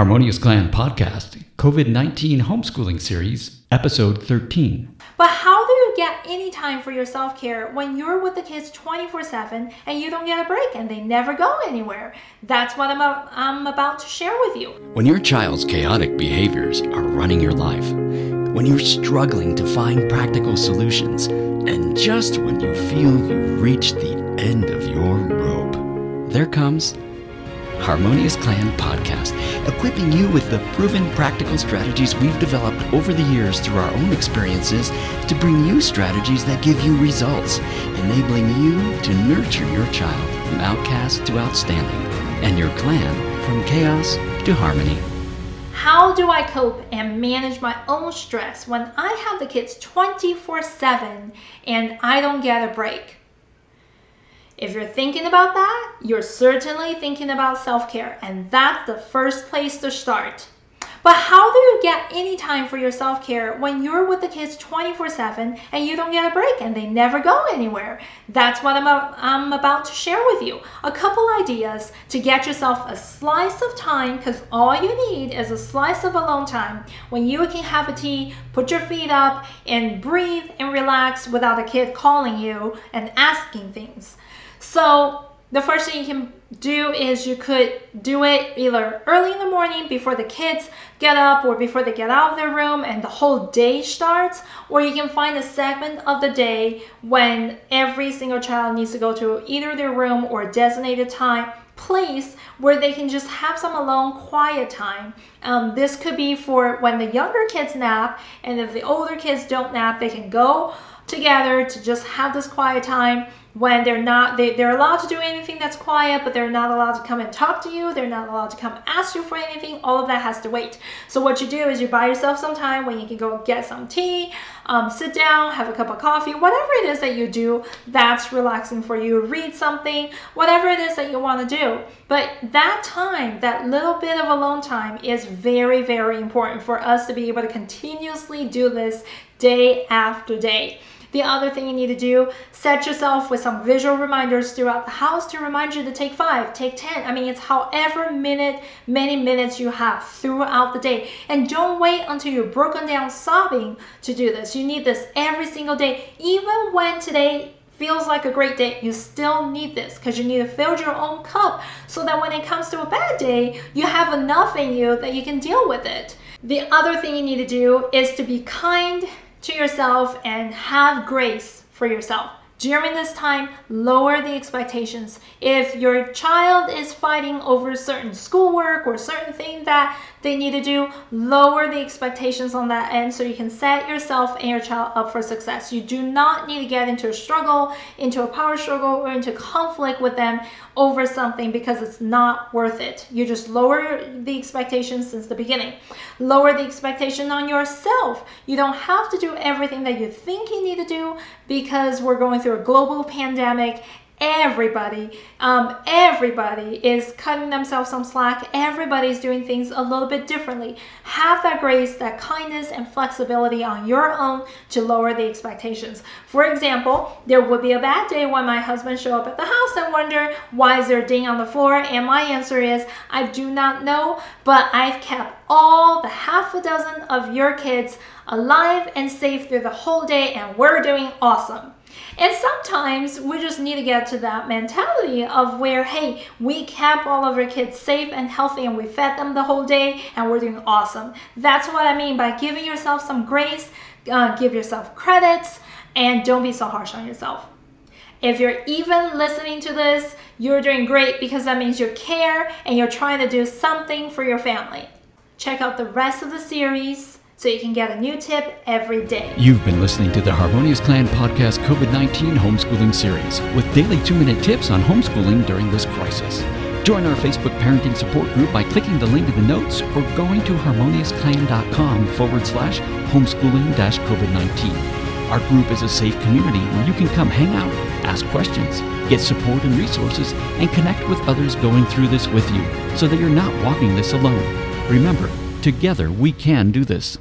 Harmonious Clan Podcast, COVID 19 Homeschooling Series, Episode 13. But how do you get any time for your self care when you're with the kids 24 7 and you don't get a break and they never go anywhere? That's what I'm about, I'm about to share with you. When your child's chaotic behaviors are running your life, when you're struggling to find practical solutions, and just when you feel you've reached the end of your rope, there comes Harmonious Clan Podcast, equipping you with the proven practical strategies we've developed over the years through our own experiences to bring you strategies that give you results, enabling you to nurture your child from outcast to outstanding, and your clan from chaos to harmony. How do I cope and manage my own stress when I have the kids 24 7 and I don't get a break? If you're thinking about that, you're certainly thinking about self care, and that's the first place to start. But how do you get any time for your self care when you're with the kids 24 7 and you don't get a break and they never go anywhere? That's what I'm I'm about to share with you. A couple ideas to get yourself a slice of time because all you need is a slice of alone time when you can have a tea, put your feet up, and breathe and relax without a kid calling you and asking things. So the first thing you can do is you could do it either early in the morning before the kids get up or before they get out of their room and the whole day starts or you can find a segment of the day when every single child needs to go to either their room or a designated time place where they can just have some alone quiet time. Um, this could be for when the younger kids nap and if the older kids don't nap they can go together to just have this quiet time when they're not they, they're allowed to do anything that's quiet but they're not allowed to come and talk to you. They're not allowed to come ask you for anything. All of that has to wait. So what you do is you buy yourself some time when you can go get some tea um, sit down have a cup of coffee whatever it is that you do that's relaxing for you. Read something whatever it is that you want to do. But that time that little bit of alone time is very very important for us to be able to continuously do this day after day the other thing you need to do, set yourself with some visual reminders throughout the house to remind you to take five, take 10. I mean, it's however minute, many minutes you have throughout the day. And don't wait until you're broken down sobbing to do this. You need this every single day, even when today feels like a great day, you still need this because you need to fill your own cup so that when it comes to a bad day, you have enough in you that you can deal with it. The other thing you need to do is to be kind to yourself and have grace for yourself. During this time, lower the expectations. If your child is fighting over certain schoolwork or certain thing that they need to do, lower the expectations on that end so you can set yourself and your child up for success. You do not need to get into a struggle, into a power struggle, or into conflict with them over something because it's not worth it. You just lower the expectations since the beginning. Lower the expectation on yourself. You don't have to do everything that you think you need to do because we're going through a global pandemic everybody um, everybody is cutting themselves some slack. Everybody's doing things a little bit differently. Have that grace that kindness and flexibility on your own to lower the expectations. For example there would be a bad day when my husband show up at the house and wonder why is there a ding on the floor? And my answer is i do not know but i've kept all the half a dozen of your kids alive and safe through the whole day and we're doing awesome and sometimes we just need to get to that mentality of where, hey, we kept all of our kids safe and healthy and we fed them the whole day and we're doing awesome. That's what I mean by giving yourself some grace, uh, give yourself credits, and don't be so harsh on yourself. If you're even listening to this, you're doing great because that means you care and you're trying to do something for your family. Check out the rest of the series so you can get a new tip every day. You've been listening to the Harmonious Clan Podcast COVID 19 Homeschooling Series with daily two minute tips on homeschooling during this crisis. Join our Facebook parenting support group by clicking the link in the notes or going to harmoniousclan.com forward slash homeschooling COVID 19. Our group is a safe community where you can come hang out, ask questions, get support and resources, and connect with others going through this with you so that you're not walking this alone. Remember, together we can do this.